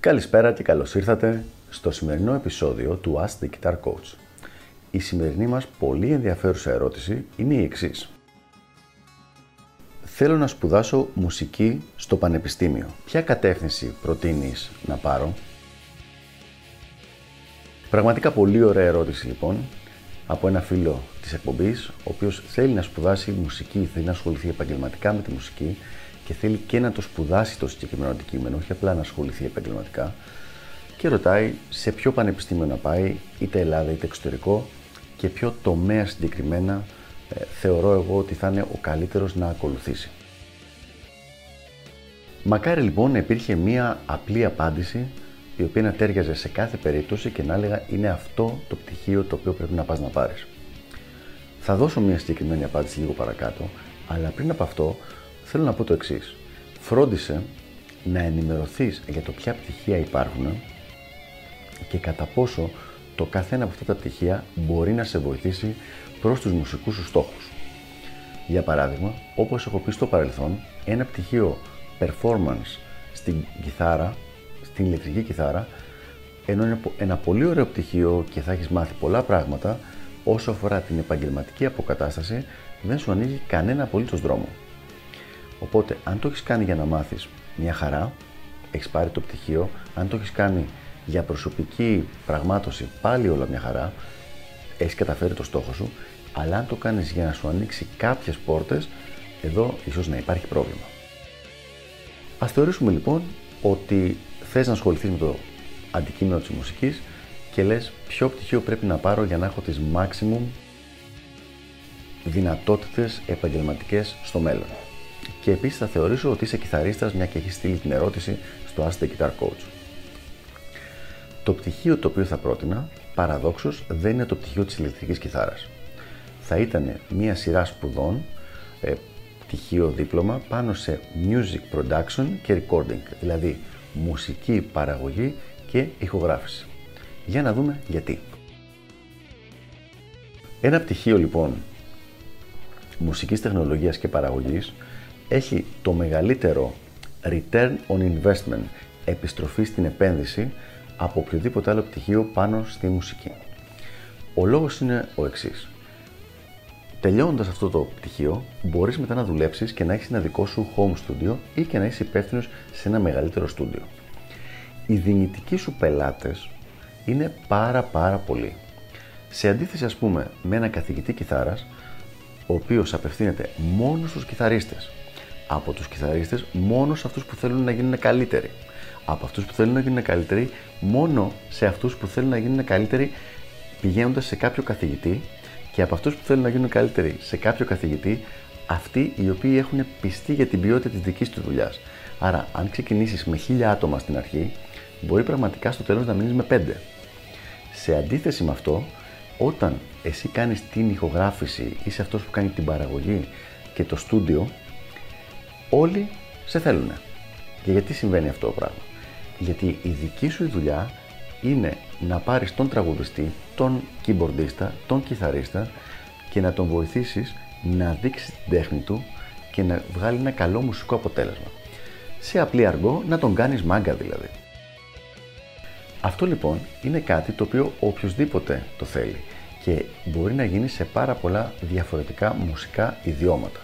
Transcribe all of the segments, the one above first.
Καλησπέρα και καλώς ήρθατε στο σημερινό επεισόδιο του Ask the Guitar Coach. Η σημερινή μας πολύ ενδιαφέρουσα ερώτηση είναι η εξής. Θέλω να σπουδάσω μουσική στο πανεπιστήμιο. Ποια κατεύθυνση προτείνεις να πάρω; Πραγματικά πολύ ωραία ερώτηση λοιπόν από ένα φίλο της εκπομπής, ο οποίος θέλει να σπουδάσει μουσική, θέλει να ασχοληθεί επαγγελματικά με τη μουσική και θέλει και να το σπουδάσει το συγκεκριμένο αντικείμενο, όχι απλά να ασχοληθεί επαγγελματικά και ρωτάει σε ποιο πανεπιστήμιο να πάει, είτε Ελλάδα είτε εξωτερικό και ποιο τομέα συγκεκριμένα ε, θεωρώ εγώ ότι θα είναι ο καλύτερος να ακολουθήσει. Μακάρι λοιπόν να υπήρχε μία απλή απάντηση η οποία να τέριαζε σε κάθε περίπτωση και να έλεγα είναι αυτό το πτυχίο το οποίο πρέπει να πας να πάρεις. Θα δώσω μία συγκεκριμένη απάντηση λίγο παρακάτω, αλλά πριν από αυτό θέλω να πω το εξής. Φρόντισε να ενημερωθείς για το ποια πτυχία υπάρχουν και κατά πόσο το καθένα από αυτά τα πτυχία μπορεί να σε βοηθήσει προς τους μουσικούς σου στόχους. Για παράδειγμα, όπως έχω πει στο παρελθόν, ένα πτυχίο performance στην κιθάρα, στην ηλεκτρική κιθάρα, ενώ είναι ένα πολύ ωραίο πτυχίο και θα έχεις μάθει πολλά πράγματα, όσο αφορά την επαγγελματική αποκατάσταση, δεν σου ανοίγει κανένα απολύτως δρόμο. Οπότε, αν το έχεις κάνει για να μάθεις μια χαρά, έχεις πάρει το πτυχίο, αν το έχεις κάνει για προσωπική πραγμάτωση, πάλι όλα μια χαρά, έχεις καταφέρει το στόχο σου, αλλά αν το κάνεις για να σου ανοίξει κάποιες πόρτες, εδώ ίσως να υπάρχει πρόβλημα. Α θεωρήσουμε λοιπόν ότι θες να ασχοληθείς με το αντικείμενο της μουσικής και λες ποιο πτυχίο πρέπει να πάρω για να έχω τις maximum δυνατότητες επαγγελματικές στο μέλλον. Και επίσης θα θεωρήσω ότι είσαι κιθαρίστας μια και έχεις στείλει την ερώτηση στο Ask the Guitar Coach. Το πτυχίο το οποίο θα πρότεινα, παραδόξως, δεν είναι το πτυχίο της ηλεκτρικής κιθάρας. Θα ήταν μια σειρά σπουδών, ε, πτυχίο δίπλωμα, πάνω σε music production και recording, δηλαδή μουσική παραγωγή και ηχογράφηση. Για να δούμε γιατί. Ένα πτυχίο λοιπόν μουσικής τεχνολογίας και παραγωγής έχει το μεγαλύτερο return on investment, επιστροφή στην επένδυση, από οποιοδήποτε άλλο πτυχίο πάνω στη μουσική. Ο λόγος είναι ο εξής. Τελειώνοντας αυτό το πτυχίο, μπορείς μετά να δουλέψεις και να έχεις ένα δικό σου home studio ή και να είσαι υπεύθυνος σε ένα μεγαλύτερο στούντιο. Οι δυνητικοί σου πελάτες είναι πάρα πάρα πολλοί. Σε αντίθεση ας πούμε με ένα καθηγητή κιθάρας, ο οποίος απευθύνεται μόνο στους κιθαρίστες από τους κιθαρίστες μόνο σε αυτούς που θέλουν να γίνουν καλύτεροι. Από αυτούς που θέλουν να γίνουν καλύτεροι μόνο σε αυτούς που θέλουν να γίνουν καλύτεροι πηγαίνοντας σε κάποιο καθηγητή και από αυτούς που θέλουν να γίνουν καλύτεροι σε κάποιο καθηγητή αυτοί οι οποίοι έχουν πιστεί για την ποιότητα της δικής τους δουλειάς. Άρα αν ξεκινήσεις με χίλια άτομα στην αρχή μπορεί πραγματικά στο τέλος να μείνεις με πέντε. Σε αντίθεση με αυτό, όταν εσύ κάνεις την ηχογράφηση, είσαι αυτός που κάνει την παραγωγή και το στούντιο, όλοι σε θέλουν. Και γιατί συμβαίνει αυτό το πράγμα; Γιατί η δική σου δουλειά είναι να πάρεις τον τραγουδιστή, τον keyboardista, τον κιθαρίστα και να τον βοηθήσεις να δείξει την τέχνη του και να βγάλει ένα καλό μουσικό αποτέλεσμα. Σε απλή αργό να τον κάνεις μάγκα δηλαδή. Αυτό λοιπόν είναι κάτι το οποίο οποιοδήποτε το θέλει και μπορεί να γίνει σε πάρα πολλά διαφορετικά μουσικά ιδιώματα.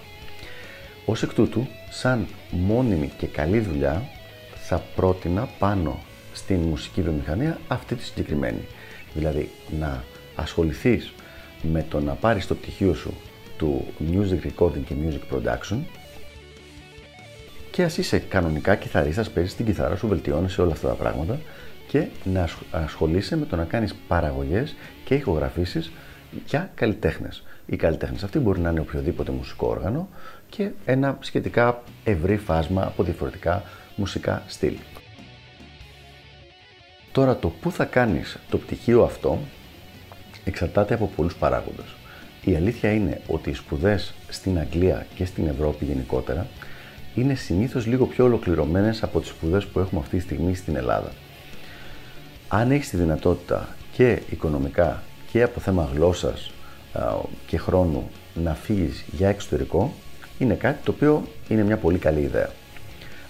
Ως εκ τούτου, σαν μόνιμη και καλή δουλειά, θα πρότεινα πάνω στην μουσική βιομηχανία αυτή τη συγκεκριμένη. Δηλαδή, να ασχοληθείς με το να πάρεις το πτυχίο σου του Music Recording και Music Production και ας είσαι κανονικά κιθαρίστας, παίζεις την κιθάρα σου, βελτιώνεις όλα αυτά τα πράγματα και να ασχολείσαι με το να κάνεις παραγωγές και ηχογραφήσεις για καλλιτέχνες. Οι καλλιτέχνες αυτοί μπορεί να είναι οποιοδήποτε μουσικό όργανο και ένα σχετικά ευρύ φάσμα από διαφορετικά μουσικά στυλ. Τώρα το που θα κάνεις το πτυχίο αυτό εξαρτάται από πολλούς παράγοντες. Η αλήθεια είναι ότι οι σπουδές στην Αγγλία και στην Ευρώπη γενικότερα είναι συνήθως λίγο πιο ολοκληρωμένες από τις σπουδές που έχουμε αυτή τη στιγμή στην Ελλάδα. Αν έχεις τη δυνατότητα και οικονομικά και από θέμα γλώσσας και χρόνου να φύγεις για εξωτερικό είναι κάτι το οποίο είναι μια πολύ καλή ιδέα.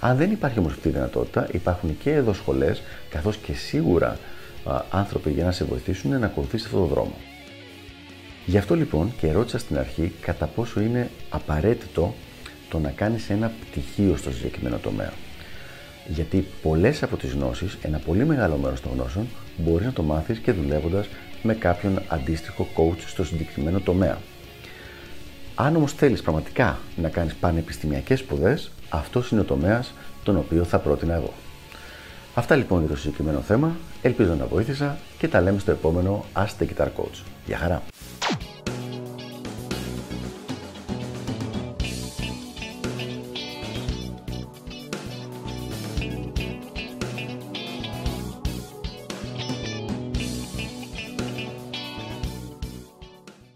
Αν δεν υπάρχει όμως αυτή η δυνατότητα, υπάρχουν και εδώ σχολές, καθώς και σίγουρα άνθρωποι για να σε βοηθήσουν να ακολουθήσει αυτό το δρόμο. Γι' αυτό λοιπόν και ρώτησα στην αρχή κατά πόσο είναι απαραίτητο το να κάνεις ένα πτυχίο στο συγκεκριμένο τομέα. Γιατί πολλές από τις γνώσεις, ένα πολύ μεγάλο μέρος των γνώσεων, μπορείς να το μάθεις και δουλεύοντας με κάποιον αντίστοιχο coach στο συγκεκριμένο τομέα. Αν όμως θέλεις πραγματικά να κάνεις πανεπιστημιακές σπουδές, αυτός είναι ο τομέας τον οποίο θα πρότεινα εγώ. Αυτά λοιπόν για το συγκεκριμένο θέμα. Ελπίζω να βοήθησα και τα λέμε στο επόμενο Ask the Guitar Coach. Γεια χαρά!